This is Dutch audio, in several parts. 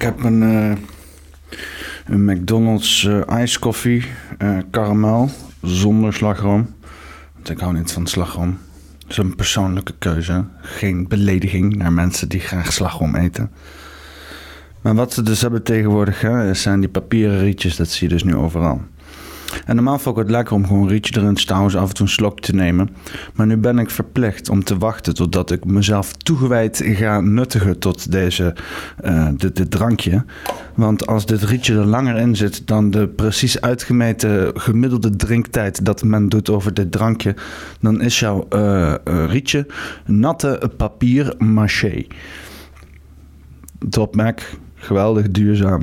ik heb een, uh, een McDonald's uh, ijskoffie, uh, karamel, zonder slagroom. Want ik hou niet van slagroom. Dat is een persoonlijke keuze. Geen belediging naar mensen die graag slagroom eten. Maar wat ze dus hebben tegenwoordig, hè, zijn die papieren rietjes. Dat zie je dus nu overal. En normaal vond ik het lekker om gewoon rietje erin te stouwen, af en toe een slok te nemen. Maar nu ben ik verplicht om te wachten totdat ik mezelf toegewijd ga nuttigen tot deze, uh, dit, drankje. Want als dit rietje er langer in zit dan de precies uitgemeten gemiddelde drinktijd dat men doet over dit drankje, dan is jouw uh, rietje natte papier maché. Top Mac, geweldig duurzaam.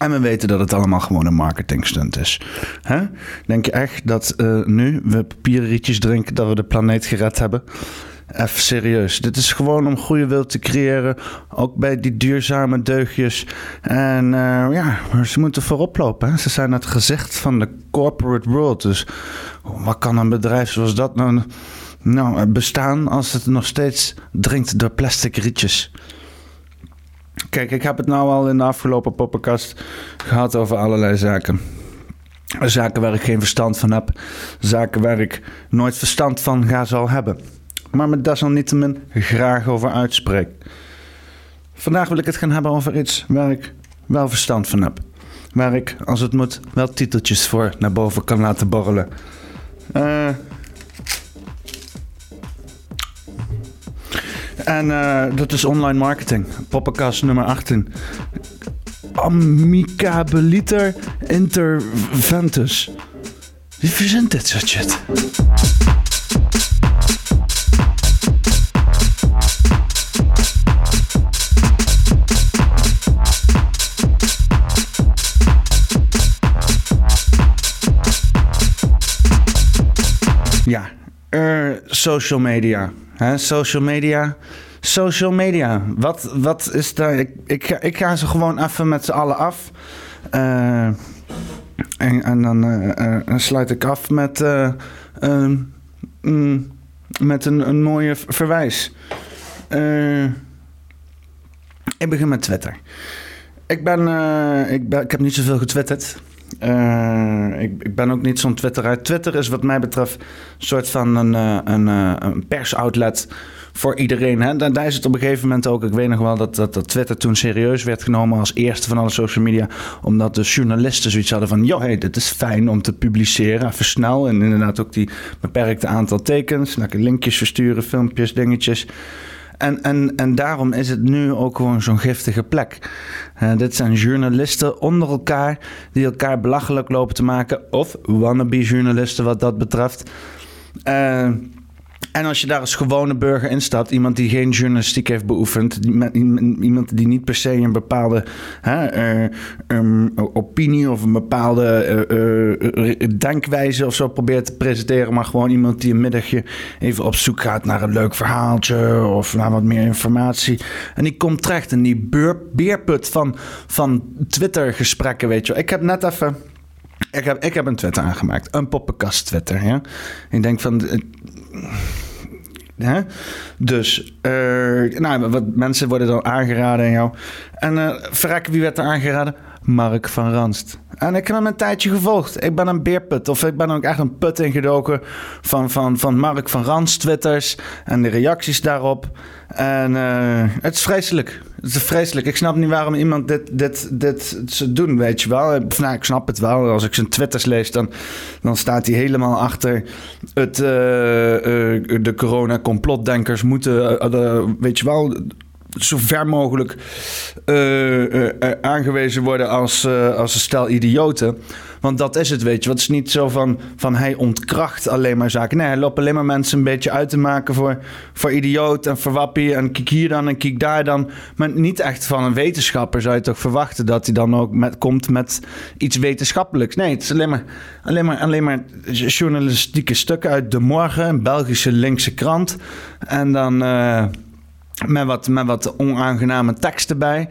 En we weten dat het allemaal gewoon een marketingstunt is. Hè? Denk je echt dat uh, nu we papierrietjes drinken, dat we de planeet gered hebben? Even serieus. Dit is gewoon om goede wil te creëren. Ook bij die duurzame deugjes. En uh, ja, ze moeten voorop lopen. Ze zijn het gezicht van de corporate world. Dus wat kan een bedrijf zoals dat nou, nou bestaan als het nog steeds drinkt door plastic rietjes? Kijk, ik heb het nou al in de afgelopen poppenkast gehad over allerlei zaken. Zaken waar ik geen verstand van heb. Zaken waar ik nooit verstand van ga zal hebben. Maar me desalniettemin graag over uitspreek. Vandaag wil ik het gaan hebben over iets waar ik wel verstand van heb. Waar ik, als het moet, wel titeltjes voor naar boven kan laten borrelen. Uh, En uh, dat is online marketing. Poppenkast nummer 18. Amicabiliter interventus. Wie verzint dit soort shit? Ja, social media. Hè, social media. Social media. Wat, wat is daar? Ik, ik, ga, ik ga ze gewoon even met z'n allen af. Uh, en, en dan uh, sluit ik af met, mm, met een, een mooie verwijs. ik begin met Twitter. Ik ben, ik ben, ik heb niet zoveel getwitterd. Uh, ik, ik, ben ook niet zo'n Twitter Twitter is wat mij betreft een soort van een, uh, een, uh, een persoutlet voor iedereen. Hè? Daar, is het op een gegeven moment ook. Ik weet nog wel dat, dat, dat, Twitter toen serieus werd genomen als eerste van alle social media. Omdat de journalisten zoiets hadden van: joh, hey, dit is fijn om te publiceren. Even. En inderdaad ook die beperkte aantal tekens. Lekker linkjes versturen, filmpjes, dingetjes. En, en, en daarom is het nu ook gewoon zo'n giftige plek. Dit zijn journalisten onder elkaar die elkaar belachelijk lopen te maken. Of wannabe journalisten wat dat betreft. Uh, en als je daar als gewone burger instapt, iemand die geen journalistiek heeft beoefend, iemand die niet per se een bepaalde hè, uh, um, opinie of een bepaalde uh, uh, denkwijze of zo probeert te presenteren, maar gewoon iemand die een middagje even op zoek gaat naar een leuk verhaaltje of naar wat meer informatie. En die komt terecht in die beerput van, van Twitter-gesprekken, weet je. Ik heb net even. Ik heb, ik heb een Twitter aangemaakt. Een poppenkast Twitter. Ja? Ik denk van Dus, uh, nou, wat mensen worden dan aangeraden en jou. En uh, wie werd er aangeraden? Mark van Ranst. En ik heb hem een tijdje gevolgd. Ik ben een beerput. Of ik ben ook echt een put ingedoken van, van, van Mark van Ranst twitters. En de reacties daarop. En uh, het is vreselijk. Het is vreselijk. Ik snap niet waarom iemand dit, dit, dit zou doen, weet je wel. nou, ik snap het wel. Als ik zijn twitters lees, dan, dan staat hij helemaal achter het, uh, uh, de corona-complotdenkers moeten, weet je wel zo ver mogelijk aangewezen worden als, als een stel idioten. Want dat is het, weet je. Wat is niet zo van, van hij ontkracht alleen maar zaken. Nee, hij loopt alleen maar mensen een beetje uit te maken voor, voor idioot en voor wappie. En kijk hier dan en kijk daar dan. Maar niet echt van een wetenschapper zou je toch verwachten dat hij dan ook met, komt met iets wetenschappelijks. Nee, het is alleen maar, alleen maar, alleen maar journalistieke stukken uit De Morgen, een Belgische linkse krant. En dan met wat, met wat onaangename teksten bij.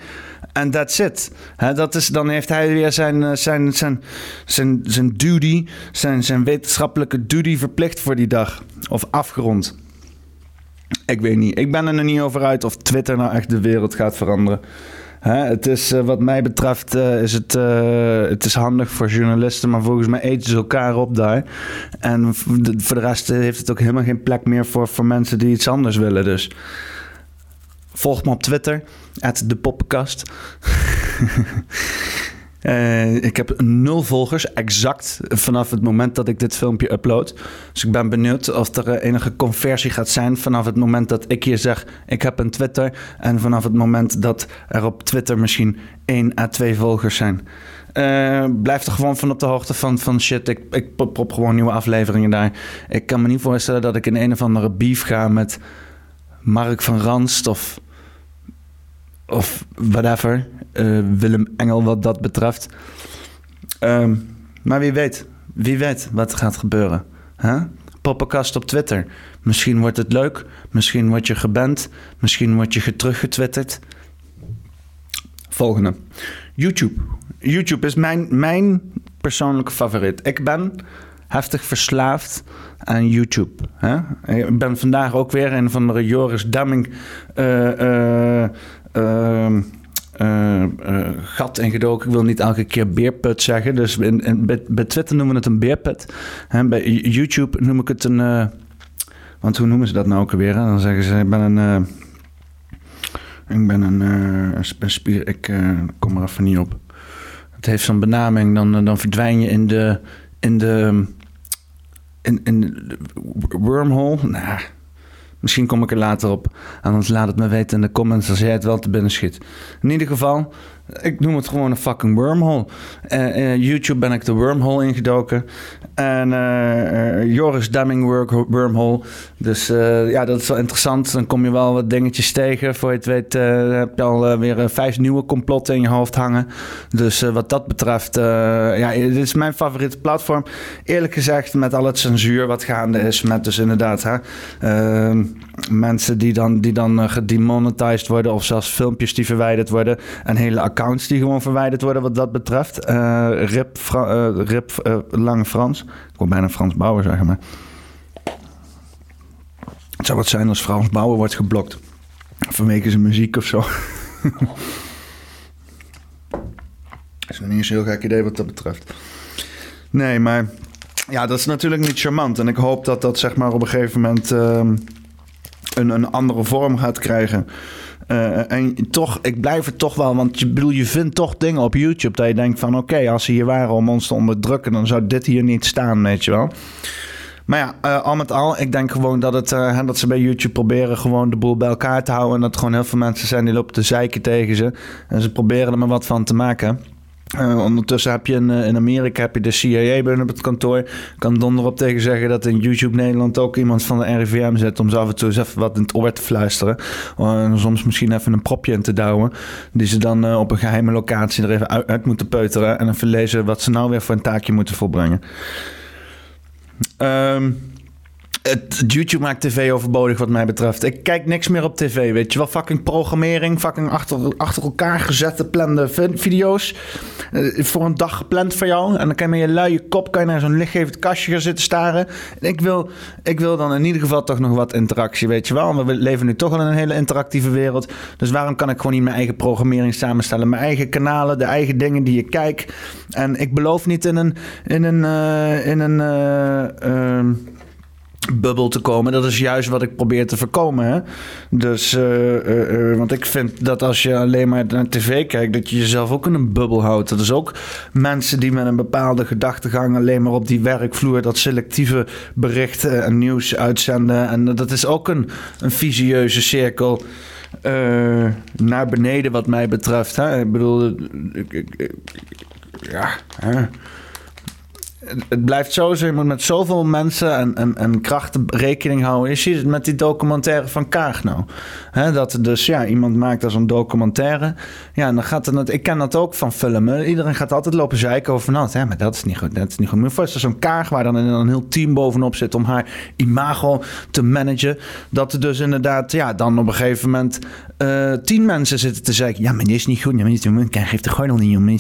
En that's it. dat is, dan heeft hij weer zijn, eh, zijn, zijn, zijn, zijn duty, zijn, zijn wetenschappelijke duty verplicht voor die dag. Of afgerond. Ik weet niet. Ik ben er nog niet over uit of Twitter nou echt de wereld gaat veranderen. Het is, eh, wat mij betreft, eh, is het, het is handig voor journalisten, maar volgens mij eten ze elkaar op daar. En voor de rest heeft het ook helemaal geen plek meer voor, voor mensen die iets anders willen. Dus volg me op Twitter, de poppenkast. Eh, ik heb nul volgers, exact vanaf het moment dat ik dit filmpje upload. Dus ik ben benieuwd of er eh, enige conversie gaat zijn vanaf het moment dat ik hier zeg: ik heb een Twitter. En vanaf het moment dat er op Twitter misschien 1 à 2 volgers zijn. Eh, blijf er gewoon van op de hoogte van, van shit. Ik, ik prop gewoon nieuwe afleveringen daar. Ik kan me niet voorstellen dat ik in een of andere beef ga met Mark van Ranst of, of whatever. Eh, Willem Engel wat dat betreft. Ehm, maar wie weet, wie weet wat er gaat gebeuren. Huh? Poppenkast op Twitter. Misschien wordt het leuk, misschien word je geband, misschien word je teruggetwitterd. Volgende. YouTube. YouTube is mijn, mijn persoonlijke favoriet. Ik ben heftig verslaafd aan YouTube. Ik ben vandaag ook weer een van de Joris Demming eh, eh, ehm, eh, eh, gat ingedoken. Ik wil niet elke keer beerput zeggen. Dus in, in, bij, Twitter noemen we het een beerput. Bij YouTube noem ik het een... eh, want hoe noemen ze dat nou ook alweer? hè? Dan zeggen ze, ik ben een... ik ben een, een sp- een spier... Ik kom er even niet op. Het heeft zo'n benaming. Dan, dan verdwijn je in de... In de in, in wormhole. Nou, misschien kom ik er later op. Anders laat het me weten in de comments als jij het wel te binnen schiet. In ieder geval, ik noem het gewoon een fucking wormhole. Eh, YouTube ben ik de wormhole ingedoken. En eh, Joris Demming wormhole. Dus ja, dat is wel interessant. Dan kom je wel wat dingetjes tegen. Voor je het weet heb je alweer weer vijf nieuwe complotten in je hoofd hangen. Dus wat dat betreft, ja, dit is mijn favoriete platform. Eerlijk gezegd, met al het censuur wat gaande is. Met dus inderdaad hè, eh, mensen die dan, die dan eh, gedemonetized worden. Of zelfs filmpjes die verwijderd worden. En hele accounts die gewoon verwijderd worden wat dat betreft. Eh, Rip, eh, Rip Lange Frans. Ik wil bijna Frans Bauer zeggen, maar... Het zou wat zijn als Frans Bauer wordt geblokt. Vanwege zijn muziek of zo. Is nog niet eens een heel gek idee wat dat betreft. Nee, maar ja, dat is natuurlijk niet charmant. En ik hoop dat dat zeg maar op een gegeven moment ehm, een, andere vorm gaat krijgen. Eh, en toch, ik blijf het toch wel, want je, bedoel, je vindt toch dingen op YouTube dat je denkt van oké, als ze hier waren om ons te onderdrukken, dan zou dit hier niet staan, weet je wel. Maar ja, eh, al met al, ik denk gewoon dat, het, eh, dat ze bij YouTube proberen gewoon de boel bij elkaar te houden. En dat gewoon heel veel mensen zijn die lopen te zeiken tegen ze. En ze proberen er maar wat van te maken. Eh, ondertussen heb je in, eh, in Amerika heb je de CIA binnen op het kantoor. Kan donder op tegen zeggen dat in YouTube Nederland ook iemand van de RIVM zit om zo af en toe eens even wat in het oor te fluisteren. Eh, en soms misschien even een propje in te douwen. Die ze dan op een geheime locatie er even uit, moeten peuteren. En even lezen wat ze nou weer voor een taakje moeten volbrengen. Ehm, het, YouTube maakt tv overbodig wat mij betreft. Ik kijk niks meer op tv, weet je wel. Fucking programmering, fucking achter, achter elkaar gezette plande vi- video's. Eh, voor een dag gepland voor jou. En dan kan je met je luie kop kan je naar zo'n lichtgevend kastje gaan zitten staren. En ik wil, ik wil dan in ieder geval toch nog wat interactie, weet je wel. We leven nu toch al in een hele interactieve wereld. Dus waarom kan ik gewoon niet mijn eigen programmering samenstellen? Mijn eigen kanalen, de eigen dingen die ik kijk. En ik beloof niet in een... In een, eh, in een eh, ehm, bubbel te komen. Dat is juist wat ik probeer te voorkomen. Hè? Dus, eh, eh, eh, want ik vind dat als je alleen maar naar tv kijkt, dat je jezelf ook in een bubbel houdt. Dat is ook mensen die met een bepaalde gedachtegang alleen maar op die werkvloer dat selectieve berichten en nieuws uitzenden. En dat is ook een, een visieuze cirkel. naar beneden, wat mij betreft. Hè? Ik bedoel, ja, hè? Het- blijft sowieso, je moet met zoveel mensen en, en, en krachten rekening houden. Je ziet het met die documentaire van Kaag nou. Hè, dat er dus, ja, iemand maakt als een documentaire. Ja, dan gaat het, ik ken dat ook van filmen. Iedereen gaat altijd lopen zeiken over, nou, hè, maar dat is niet goed, dat is niet goed. Moet je voorstellen, zo'n Kaag waar dan een, heel team bovenop zit om haar imago te managen. Dat er dus inderdaad, ja, dan op een gegeven moment eh, tien mensen zitten te zeiken. Ja, maar is niet goed. Ja, maar die Kaag heeft de gordel niet om.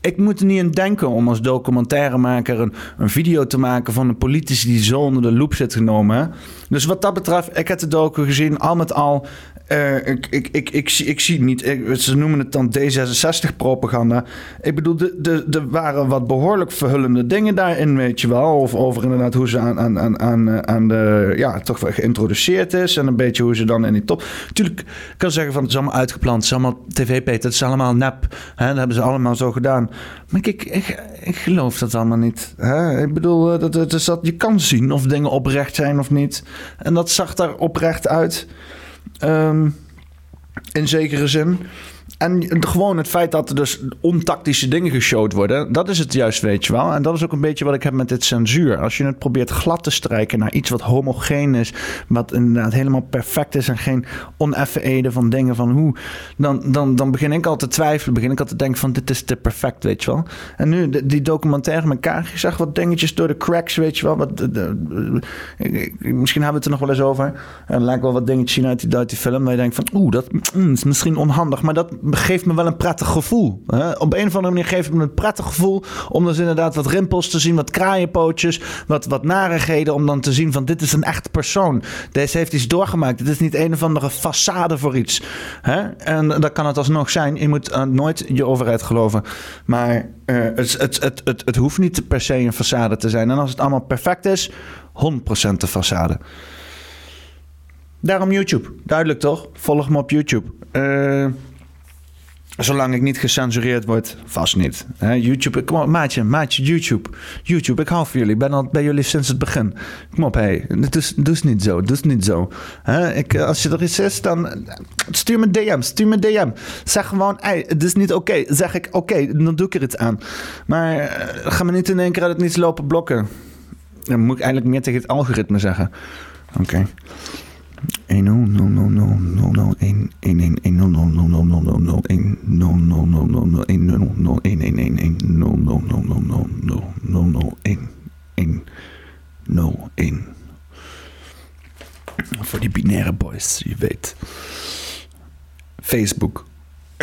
Ik moet er niet aan denken om als documentairemaker een, een video te maken van een politici die zo onder de loep zit genomen. Dus wat dat betreft, ik heb de docu gezien, al met al. Eh, ik, ik, ik, ik, zie- ik zie niet. Ze noemen het dan D66-propaganda. Ik bedoel, de- de- er waren wat behoorlijk verhullende dingen daarin, weet je wel. Of over inderdaad hoe ze aan, aan, aan, aan, eh, de. Ja, toch wel geïntroduceerd is. En een beetje hoe ze dan in die top. Tuurlijk ik kan zeggen van het is allemaal uitgeplant. Het is allemaal tv-pet. Het is allemaal nep. Hè, dat hebben ze allemaal zo gedaan. Maar ik, ik, geloof dat allemaal niet. Hè? Ik bedoel, eh, dat, is dat je kan zien of dingen oprecht zijn of niet. En dat zag daar oprecht uit. Ehm, in zekere zin. En gewoon het feit dat er dus ontactische dingen geshowd worden, dat is het juist, weet je wel. En dat is ook een beetje wat ik heb met dit censuur. Als je het probeert glad te strijken naar iets wat homogeen is, wat inderdaad helemaal perfect is en geen oneffen van dingen van hoe, dan, dan, dan begin ik al te twijfelen, begin ik al te denken van dit is te perfect, weet je wel. En nu, die documentaire met elkaar, je zag wat dingetjes door de cracks, weet je wel. Wat, misschien hebben we het er nog wel eens over. Er lijkt wel wat dingetjes zien uit die, uit die film, waar je denkt van oeh, dat mm, is misschien onhandig, maar dat geeft me wel een prettig gevoel. Hè? Op een of andere manier geeft het me een prettig gevoel om dus inderdaad wat rimpels te zien, wat kraaienpootjes, wat, wat narigheden, om dan te zien van dit is een echt persoon. Deze heeft iets doorgemaakt. Dit is niet een of andere façade voor iets. Hè? En dat kan het alsnog zijn. Je moet eh, nooit je overheid geloven. Maar eh, het, het, het, het, het hoeft niet per se een façade te zijn. En als het allemaal perfect is, 100% de façade. Daarom YouTube. Duidelijk toch? Volg me op YouTube. Eh, zolang ik niet gecensureerd word, vast niet. YouTube, kom op, maatje, maatje, YouTube. YouTube, ik hou van jullie. Ik ben al bij jullie sinds het begin. Kom op, hé. Doe, doe niet zo, doe niet zo. Ik, eh, als je er iets is, dan eh, stuur me DM, stuur me DM. Zeg gewoon, hey, het is niet oké. Zeg ik, oké, dan doe ik er iets aan. Maar eh, ga me niet in één keer uit het niets lopen blokken. Dan moet ik eigenlijk meer tegen het algoritme zeggen. Oké. 1 Voor die binaire boys, je weet. Facebook.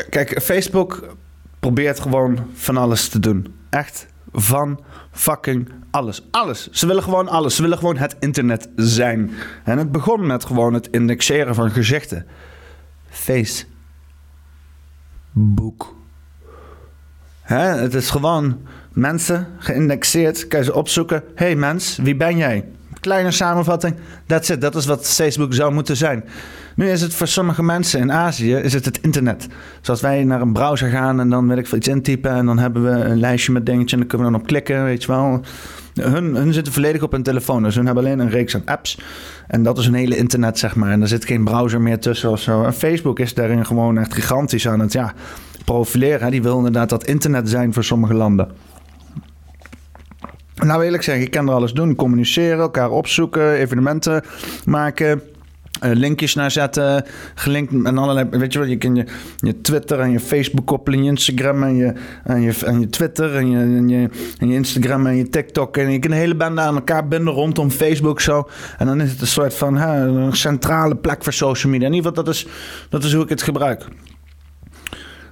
Kijk, Facebook probeert gewoon van alles te doen. Echt van fucking alles. Alles. Ze willen gewoon alles. Ze willen gewoon het internet zijn. En het begon met gewoon het indexeren van gezichten. Facebook. Hè, het is gewoon mensen geïndexeerd. Kan ze opzoeken. hey mens, wie ben jij? Kleine samenvatting. That's it. Dat is wat Facebook zou moeten zijn. Nu is het voor sommige mensen in Azië is het, het internet. Zoals wij naar een browser gaan en dan wil ik veel iets intypen. En dan hebben we een lijstje met dingetjes en dan kunnen we dan op klikken, weet je wel. Hun, hun zitten volledig op hun telefoon. Dus hun hebben alleen een reeks aan apps. En dat is hun hele internet, zeg maar. En er zit geen browser meer tussen of zo. En Facebook is daarin gewoon echt gigantisch aan het ja, profileren. Die wil inderdaad dat internet zijn voor sommige landen. Nou, ik zeggen, je kan er alles doen. Communiceren, elkaar opzoeken, evenementen maken. eh, linkjes naar zetten, gelinkt en allerlei, weet je wel, je kan je, je Twitter en je Facebook koppelen, je Instagram en je, en je, en je Twitter en je, en, je, en je Instagram en je TikTok en je kan een hele bende aan elkaar binden rondom Facebook zo. En dan is het een soort van hè, een centrale plek voor social media. In ieder geval, dat is, dat is hoe ik het gebruik.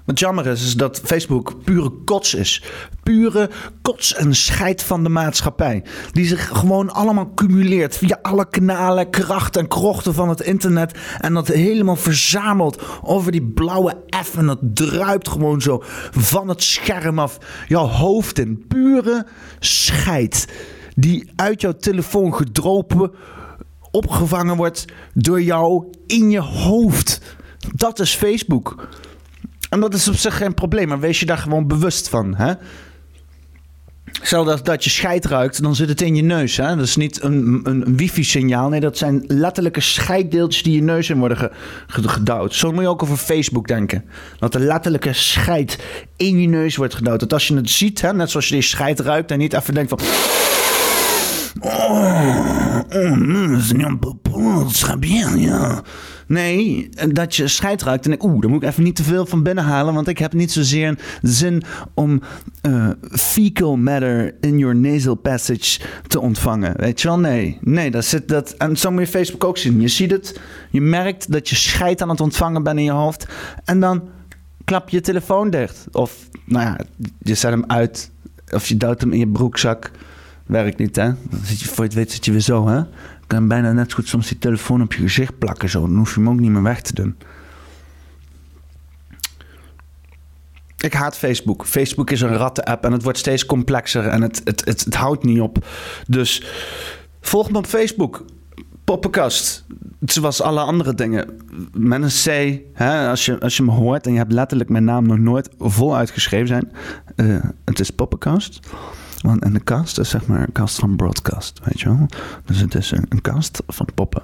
Wat jammer is, is dat Facebook pure kots is. Pure kots en scheid van de maatschappij. Die zich gewoon allemaal cumuleert via alle kanalen, krachten en krochten van het internet. En dat helemaal verzamelt over die blauwe F. En dat druipt gewoon zo van het scherm af jouw hoofd in. Pure scheid. Die uit jouw telefoon gedropen, opgevangen wordt door jou in je hoofd. Dat is Facebook. En dat is op zich geen probleem, maar wees je daar gewoon bewust van. Hè? Stel dat, dat je scheid ruikt, dan zit het in je neus. Hè? Dat is niet een, een, wifi-signaal. Nee, dat zijn letterlijke scheiddeeltjes die je neus in worden ge, ge- gedouwd. Zo moet je ook over Facebook denken. Dat er letterlijke scheid in je neus wordt gedouwd. Dat als je het ziet, hè, net zoals je die scheid ruikt... en niet even denkt van... Oh, oh, bon, très bien, ja. Nee, dat je scheid ruikt en denk, oeh, daar moet ik even niet te veel van binnen halen, want ik heb niet zozeer zin om eh, fecal matter in your nasal passage te ontvangen. Weet je wel? Nee, nee, dat zit dat. En zo moet je Facebook ook zien. Je ziet het, je merkt dat je scheid aan het ontvangen bent in je hoofd en dan klap je telefoon dicht. Of, nou ja, je zet hem uit. Of je duwt hem in je broekzak. Werkt niet, hè? Dan zit je, voor je het weet zit je weer zo, hè? Kan bijna net goed soms die telefoon op je gezicht plakken zo. Dan hoef je hem ook niet meer weg te doen. Ik haat Facebook. Facebook is een ratten-app en het wordt steeds complexer en het, het, het, houdt niet op. Dus volg me op Facebook. Poppenkast. Zoals alle andere dingen. Met een C. Hè, als, je, als je me hoort en je hebt letterlijk mijn naam nog nooit vol uitgeschreven zijn. Uh, het is Poppenkast. Want, en de cast is zeg maar een cast van broadcast, weet je wel. Dus het is een, een cast van poppen.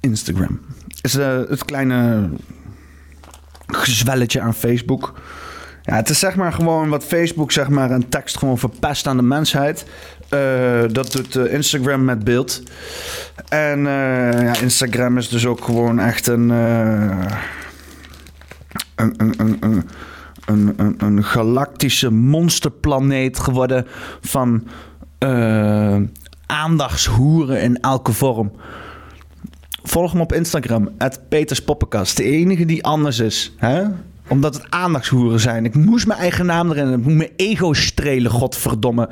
Instagram. Is uh, het kleine gezwelletje aan Facebook. Ja, het is zeg maar gewoon wat Facebook zeg maar een tekst gewoon verpest aan de mensheid. Uh, dat doet uh, Instagram met beeld. En ja, Instagram is dus ook gewoon echt een een, een, een, een, een, galactische monsterplaneet geworden van uh, aandachtshoeren in elke vorm. Volg hem op Instagram, Peters Poppenkast. De enige die anders is. Hè? Omdat het aandachtshoeren zijn. Ik moest mijn eigen naam erin. Ik moet mijn ego strelen, godverdomme.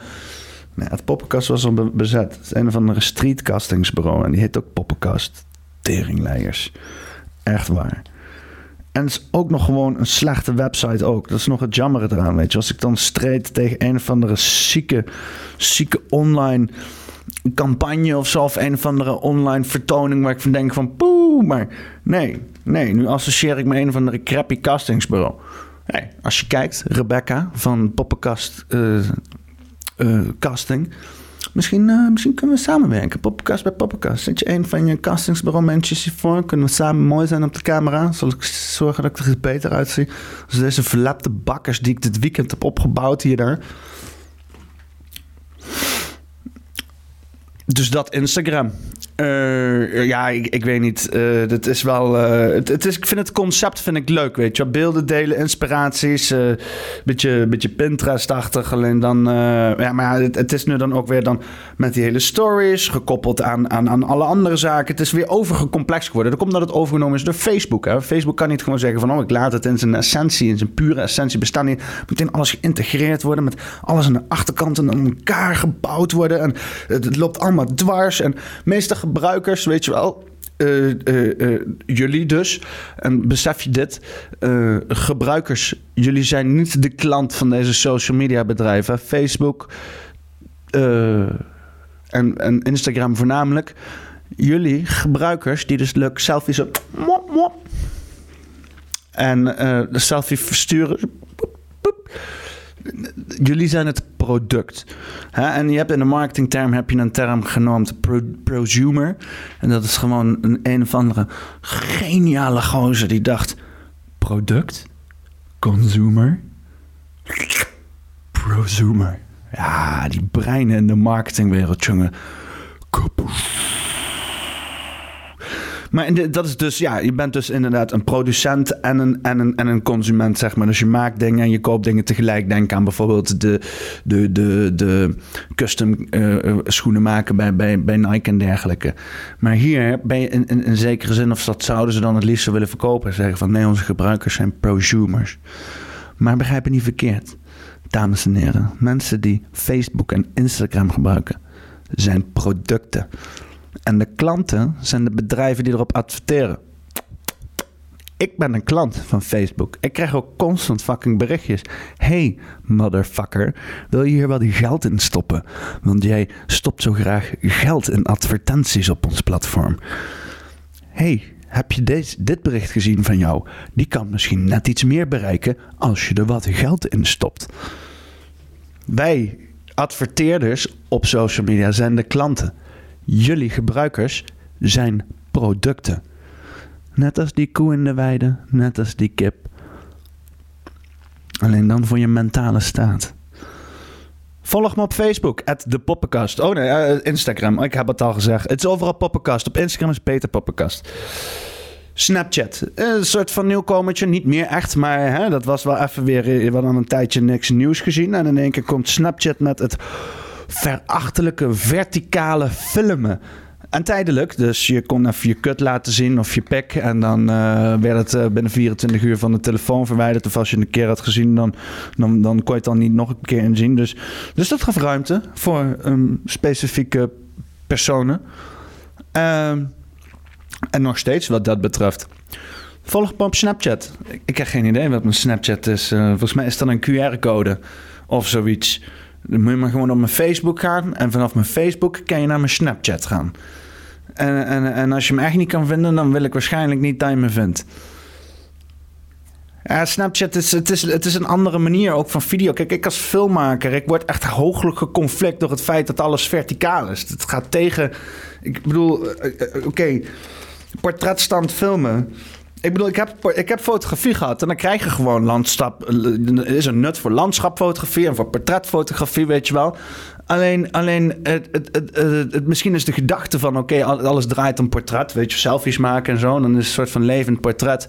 Nee, het poppenkast was al bezet. Het is een of andere streetcastingsbureau. En die heet ook poppenkast. Teringleiders. Echt waar. En het is ook nog gewoon een slechte website ook. Dat is nog het jammer eraan, weet je. Als ik dan streed tegen een of andere zieke, zieke online campagne of zo... of een of andere online vertoning waar ik van denk van... poeh, maar nee, nee. Nu associeer ik me een of andere crappy castingsbureau. Nee, als je kijkt, Rebecca van Poppenkast uh, uh, Casting... Misschien, uh, misschien kunnen we samenwerken. Poppenkast bij Poppenkast. Zet je een van je castingsbureau mensen? Kunnen we samen mooi zijn op de camera? Zal ik zorgen dat ik er beter uitzie? Dus deze verlepte bakkers die ik dit weekend heb opgebouwd hier daar. Dus dat Instagram. Uh, ja, ik, ik, weet niet. Uh, het is wel. Uh, het, is, ik vind het concept vind ik leuk, weet je. Beelden delen, inspiraties. Beetje, beetje Pinterest-achtig. Alleen dan. ja, maar het, is nu dan ook weer dan met die hele stories. Gekoppeld aan, aan, aan alle andere zaken. Het is weer overgecomplex geworden. Dat komt omdat het overgenomen is door Facebook. Hè. Facebook kan niet gewoon zeggen van. Oh, ik laat het in zijn essentie, in zijn pure essentie bestaan. Niet. Meteen alles geïntegreerd worden. Met alles aan de achterkant en aan elkaar gebouwd worden. En het, het loopt allemaal dwars. En meestal gebruikers, weet je wel. Uh, uh, uh, jullie dus, en besef je dit, gebruikers, jullie zijn niet de klant van deze social media bedrijven, Facebook en, en Instagram voornamelijk. Jullie gebruikers die dus leuk selfies op en de selfie versturen jullie zijn het product. En je hebt in de marketingterm heb je een term genoemd prosumer. En dat is gewoon een een of andere geniale gozer die dacht... Product? Consumer? Prosumer. Ja, die breinen in de marketingwereld, jongen. Maar dat is dus, ja, je bent dus inderdaad een producent en een, en een, en een consument, zeg maar. Dus je maakt dingen en je koopt dingen tegelijk. Denk aan bijvoorbeeld de, de, de, de custom uh, schoenen maken bij, bij, bij Nike en dergelijke. Maar hier ben je in, in, zekere zin, of dat zouden ze dan het liefst willen verkopen. Zeggen van nee, onze gebruikers zijn prosumers. Maar begrijp je niet verkeerd, dames en heren. Mensen die Facebook en Instagram gebruiken, zijn producten. En de klanten zijn de bedrijven die erop adverteren. Ik ben een klant van Facebook. Ik krijg ook constant fucking berichtjes. Hey, motherfucker, wil je hier wat geld in stoppen? Want jij stopt zo graag geld in advertenties op ons platform. Hey, heb je deze, dit bericht gezien van jou? Die kan misschien net iets meer bereiken als je er wat geld in stopt. Wij, adverteerders op social media, zijn de klanten. Jullie gebruikers zijn producten. Net als die koe in de weide, net als die kip. Alleen dan voor je mentale staat. Volg me op Facebook, de Poppenkast. Oh nee, uh, Instagram, ik heb het al gezegd. Het is overal Poppenkast. Op Instagram is Peter Poppenkast. Snapchat, een soort van nieuwkomertje. Niet meer echt, maar hè, dat was wel even weer... We hadden een tijdje niks nieuws gezien. En in één keer komt Snapchat met het verachtelijke verticale filmen. En tijdelijk, dus je kon even je kut laten zien of je pik. En dan uh, werd het binnen 24 uur van de telefoon verwijderd. Of als je een keer had gezien, dan, dan, dan kon je het dan niet nog een keer inzien. Dus, dus dat gaf ruimte voor um, specifieke personen. Ehm, en nog steeds wat dat betreft. Volg me op Snapchat. Ik, heb geen idee wat mijn Snapchat is. Uh, volgens mij is dat een QR-code of zoiets. Dan moet je maar gewoon op mijn Facebook gaan. En vanaf mijn Facebook kan je naar mijn Snapchat gaan. En, en, en als je me echt niet kan vinden, dan wil ik waarschijnlijk niet dat je me vindt. Snapchat is, het is, het is een andere manier ook van video. Kijk, ik als filmmaker, ik word echt hooglijk geconflict door het feit dat alles verticaal is. Het gaat tegen, ik bedoel, eh, eh, oké, portretstand filmen. Ik bedoel, ik heb, ik heb fotografie gehad en dan krijg je gewoon landschap. Er is een nut voor landschapfotografie en voor portretfotografie, weet je wel. Alleen, alleen het, het, het, het misschien is de gedachte van: oké, alles draait om portret, weet je, selfies maken en zo. Dan is het een soort van levend portret.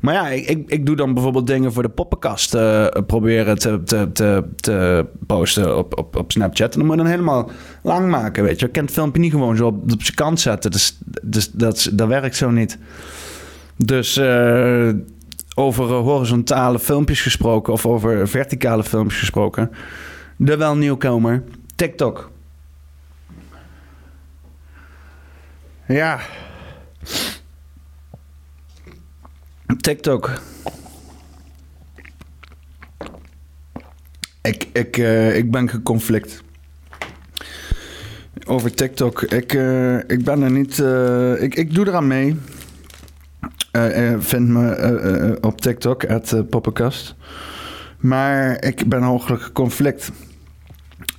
Maar ja, ik, ik doe dan bijvoorbeeld dingen voor de poppenkast uh, proberen te, te, te, te posten op, op, op Snapchat. En dan moet je dan helemaal lang maken, weet je. Je kan het filmpje niet gewoon zo op, op zijn kant zetten. Dus, dus dat, dat werkt zo niet. Dus uh, over horizontale filmpjes gesproken of over verticale filmpjes gesproken. De wel nieuwkomer, TikTok. Ja. TikTok. Ik, ik, uh, ik ben geconflict. Over TikTok. Ik, ik ben er niet. Ik, ik doe eraan mee. Uh, vind me op TikTok, at Poppenkast. Maar ik ben hooglijk conflict.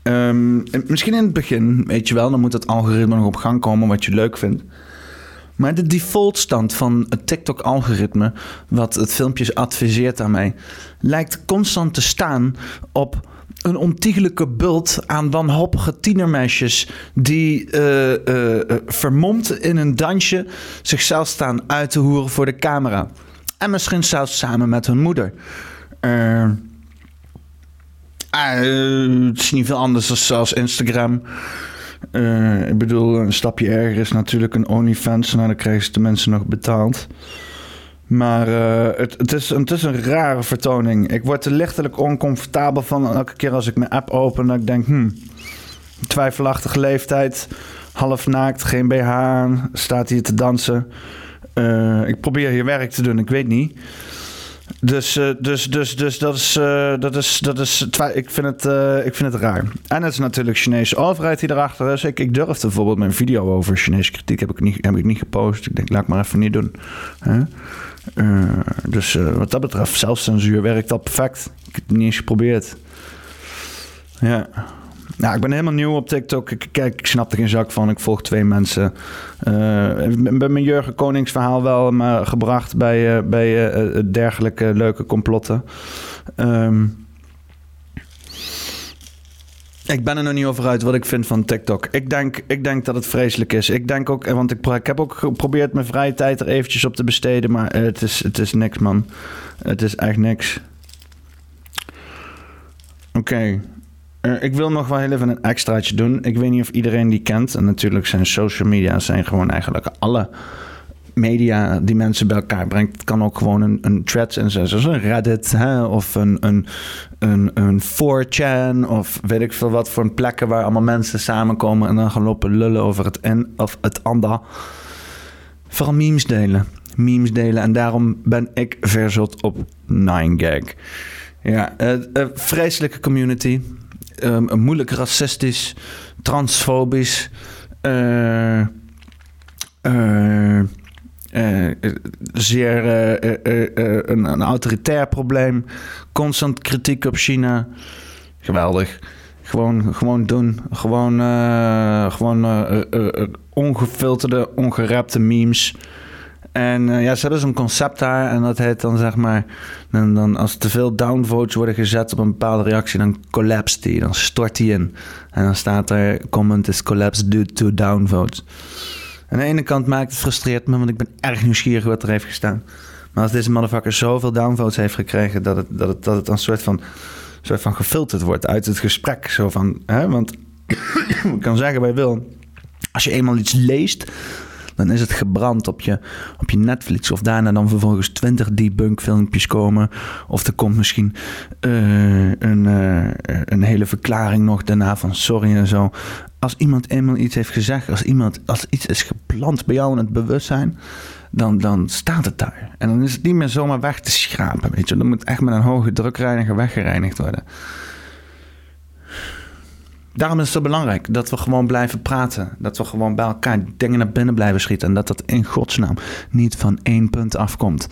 Um, misschien in het begin, weet je wel, dan moet het algoritme nog op gang komen wat je leuk vindt. Maar de defaultstand van het TikTok-algoritme, wat het filmpje adviseert aan mij, lijkt constant te staan op een ontiegelijke bult aan wanhopige tienermeisjes die uh, vermomd in een dansje zichzelf staan uit te hoeren voor de camera. En misschien zelfs samen met hun moeder. Uh, het is niet veel anders dan als Instagram. ik bedoel, een stapje erger is natuurlijk een OnlyFans. Nou, dan krijgen ze de mensen nog betaald. Maar uh, het, het, is, het is een rare vertoning. Ik word er lichtelijk oncomfortabel van elke keer als ik mijn app open. Dat ik denk, hmm, twijfelachtige leeftijd, half naakt, geen BH aan, staat hier te dansen. Uh, ik probeer hier werk te doen, ik weet niet. Dus, uh, dus, dus, dus dat is, uh, dat is, dat is ik, vind het, uh, ik vind het raar. En het is natuurlijk Chinese overheid die erachter is. Ik, ik durfde bijvoorbeeld mijn video over Chinese kritiek heb ik niet, heb ik niet gepost. Ik denk, laat ik maar even niet doen. Dus wat dat betreft, zelfcensuur werkt al perfect. Ik heb het niet eens geprobeerd. Ja. Nou, ik ben helemaal nieuw op TikTok. Ik, kijk, ik snap er geen zak van. Ik volg twee mensen. Uh, ik ben mijn Jurgen Konings verhaal wel maar gebracht bij, uh, bij uh, dergelijke leuke complotten. Um, ik ben er nog niet over uit wat ik vind van TikTok. Ik denk, ik denk dat het vreselijk is. Ik denk ook, want ik, heb ook geprobeerd mijn vrije tijd er eventjes op te besteden. Maar het is, het is niks, man. Het is echt niks. Oké. Uh, ik wil nog wel heel even een extraatje doen. Ik weet niet of iedereen die kent. En natuurlijk zijn social media zijn gewoon eigenlijk alle media die mensen bij elkaar brengt. Het kan ook gewoon een, een thread zijn, zoals een Reddit hè, of een, een, een, een 4chan of weet ik veel wat voor een plekken waar allemaal mensen samenkomen en dan gaan lopen lullen over het en of het ander. Vooral memes delen. Memes delen en daarom ben ik verzot op 9gag. Ja, een uh, uh, vreselijke community. Um, moeilijk racistisch, transfobisch. Uh, uh, uh, zeer een, een, autoritair probleem. Constant kritiek op China. Geweldig. Gewoon, gewoon doen. Gewoon, gewoon ongefilterde, ongerapte memes. En uh, ja, ze hebben zo'n concept daar en dat heet dan zeg maar... Dan, als te veel downvotes worden gezet op een bepaalde reactie... dan collapst die, dan stort die in. En dan staat er... comment is collapsed due to downvotes. Aan de ene kant maakt het frustreert me, want ik ben erg nieuwsgierig wat er heeft gestaan. Maar als deze motherfucker zoveel downvotes heeft gekregen, dat het, dat het, dat het een soort van, soort van gefilterd wordt uit het gesprek. Zo van, hè? Want ik kan zeggen bij Wil, Als je eenmaal iets leest, dan is het gebrand op je, op je Netflix. Of daarna dan vervolgens 20 debunk filmpjes komen. Of er komt misschien uh, een, uh, een hele verklaring nog daarna van sorry en zo. Als iemand eenmaal iets heeft gezegd, als, iemand, als iets is geplant bij jou in het bewustzijn, dan, dan staat het daar. En dan is het niet meer zomaar weg te schrapen. Weet je? Dan moet echt met een hoge drukreiniger weggereinigd worden daarom is het zo belangrijk dat we gewoon blijven praten. Dat we gewoon bij elkaar dingen naar binnen blijven schieten. En dat dat in godsnaam niet van één punt afkomt.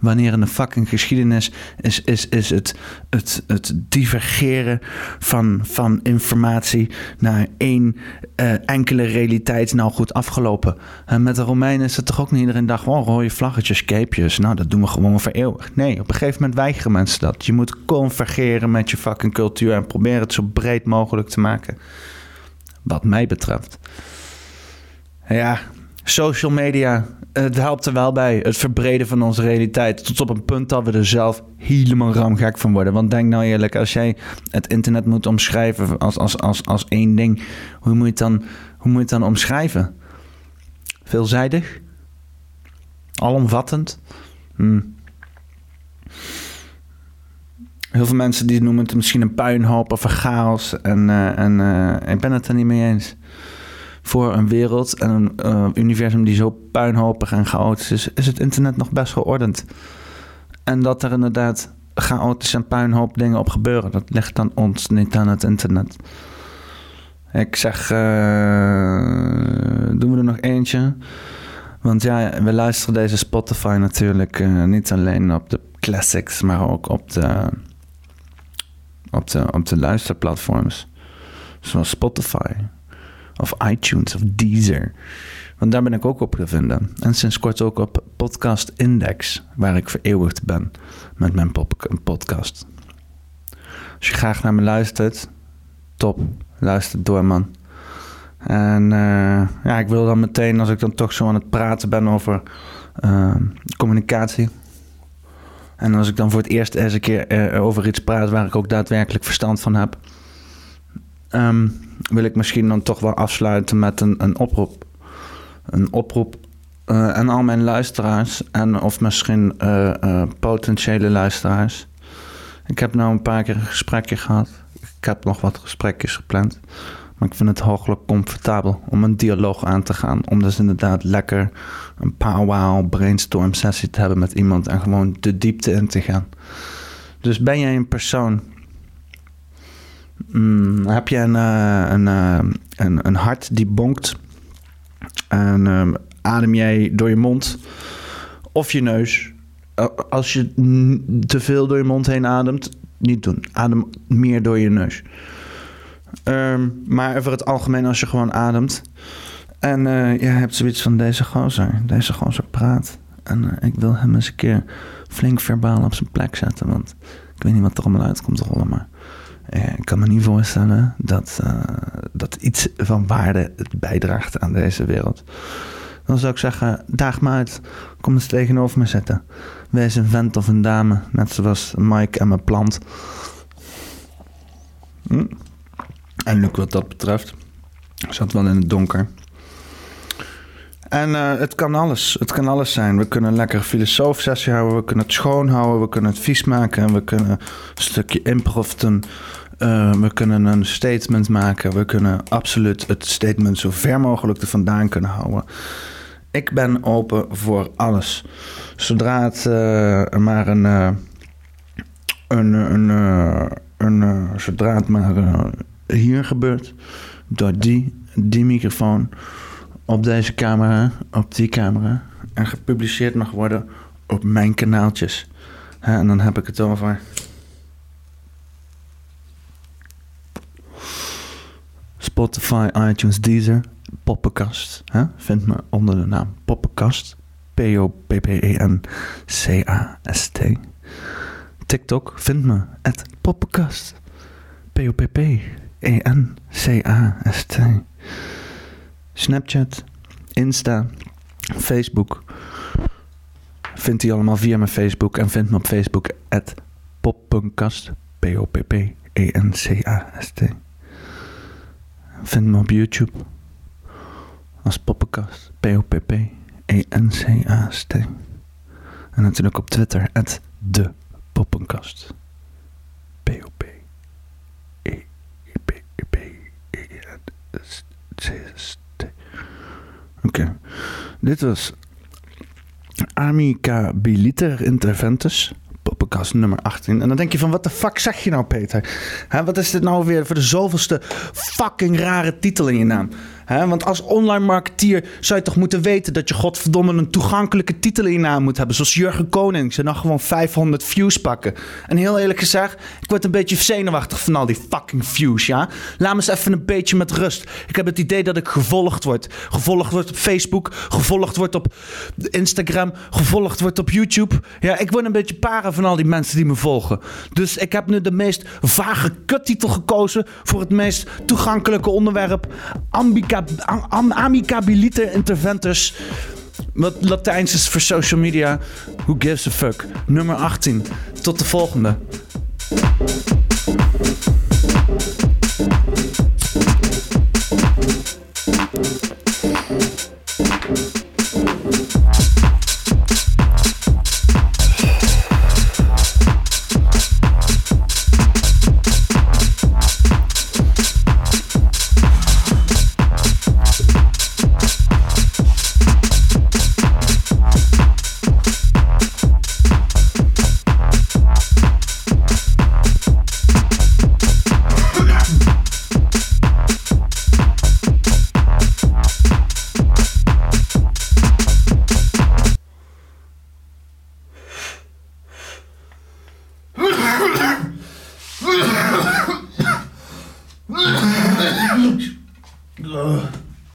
Wanneer in de fucking geschiedenis is, is, is het, het, het divergeren van, van informatie naar één uh, enkele realiteit nou goed afgelopen. En met de Romeinen is het toch ook niet iedereen dag gewoon rode vlaggetjes, capejes. Nou, dat doen we gewoon voor eeuwig. Nee, op een gegeven moment weigeren mensen dat. Je moet convergeren met je fucking cultuur en proberen het zo breed mogelijk te maken. Wat mij betreft. Ja, social media, het helpt er wel bij. Het verbreden van onze realiteit. Tot op een punt dat we er zelf helemaal ramgek van worden. Want denk nou eerlijk, als jij het internet moet omschrijven als, als, als, als één ding, hoe moet, je het dan, hoe moet je het dan omschrijven? Veelzijdig? Alomvattend? Hm. Heel veel mensen die noemen het misschien een puinhoop of een chaos. En, uh, en uh, ik ben het er niet mee eens. Voor een wereld en een uh, universum die zo puinhopig en chaotisch is, is het internet nog best geordend. En dat er inderdaad chaotisch en puinhoop dingen op gebeuren, dat ligt aan ons, niet aan het internet. Ik zeg, doen we er nog eentje? Want ja, we luisteren deze Spotify natuurlijk niet alleen op de classics, maar ook op de op de, op de luisterplatforms. Zoals Spotify of iTunes of Deezer. Want daar ben ik ook op gevonden. En sinds kort ook op Podcast Index, waar ik vereeuwigd ben met mijn podcast. Als je graag naar me luistert, top. Luister door, man. En uh, ja, ik wil dan meteen, als ik dan toch zo aan het praten ben over uh, communicatie en als ik dan voor het eerst eens een keer uh, over iets praat waar ik ook daadwerkelijk verstand van heb, um, wil ik misschien dan toch wel afsluiten met een, een oproep. Een oproep uh, aan al mijn luisteraars en of misschien uh, potentiële luisteraars. Ik heb nou een paar keer een gesprekje gehad. Ik heb nog wat gesprekjes gepland. Maar ik vind het hooglijk comfortabel om een dialoog aan te gaan. Om dus inderdaad lekker een powwow brainstorm sessie te hebben met iemand en gewoon de diepte in te gaan. Dus ben jij een persoon? Mm, heb je een, uh, een, uh, een, een, hart die bonkt? En uh, adem jij door je mond of je neus? Als je te veel door je mond heen ademt, niet doen. Adem meer door je neus. Um, maar over het algemeen, als je gewoon ademt. En uh, je hebt zoiets van deze gozer. Deze gozer praat. En uh, ik wil hem eens een keer flink verbaal op zijn plek zetten. Want ik weet niet wat er allemaal uitkomt rollen. Maar uh, ik kan me niet voorstellen dat, dat iets van waarde bijdraagt aan deze wereld. Dan zou ik zeggen, daag me uit. Kom eens tegenover me zitten. Wees een vent of een dame. Net zoals Mike en mijn plant. Hm? En Luc wat dat betreft. Zat wel in het donker. En uh, het kan alles. Het kan alles zijn. We kunnen een lekkere filosoof-sessie houden. We kunnen het schoon houden. We kunnen het vies maken. We kunnen een stukje improv. Uh, we kunnen een statement maken. We kunnen absoluut het statement zo ver mogelijk er vandaan kunnen houden. Ik ben open voor alles. Zodra het uh, maar een. een, een, een zodra het maar hier gebeurt. Door die, die microfoon op deze camera, op die camera. En gepubliceerd mag worden op mijn kanaaltjes. en dan heb ik het over. Spotify, iTunes, Deezer, Poppenkast. Vind me onder de naam Poppenkast. P-O-P-P-E-N-C-A-S-T. TikTok, vind me, at Poppenkast. P-O-P-P. Snapchat, Insta, Facebook. Vindt u allemaal via mijn Facebook en vindt me op Facebook at poppenkast. P-O-P-P-E-N-C-A-S-T. Vind me op YouTube. als poppenkast. P-O-P-P-E-N-C-A-S-T. En natuurlijk op Twitter, at de poppenkast. P-O-P. E-P-P-E-N-C-S-T. Oké. Dit was Amicabiliter Interventus. Poppenkast nummer 18. En dan denk je van, wat de fuck zeg je nou, Peter? Wat is dit nou weer voor de zoveelste fucking rare titel in je naam? Want als online marketeer zou je toch moeten weten dat je godverdomme een toegankelijke titel in naam moet hebben. Zoals Jurgen Konings en dan gewoon 500 views pakken. En heel eerlijk gezegd, ik word een beetje zenuwachtig van al die fucking views, ja? Laat me eens even een beetje met rust. Ik heb het idee dat ik gevolgd word. Gevolgd word op Facebook, gevolgd word op Instagram, gevolgd word op YouTube. Ja, ik word een beetje para van al die mensen die me volgen. Dus ik heb nu de meest vage kuttitel gekozen voor het meest toegankelijke onderwerp. Ambica, am, amicabilite interventus. Wat Latijns is voor social media. Who gives a fuck? Nummer 18. Tot de volgende.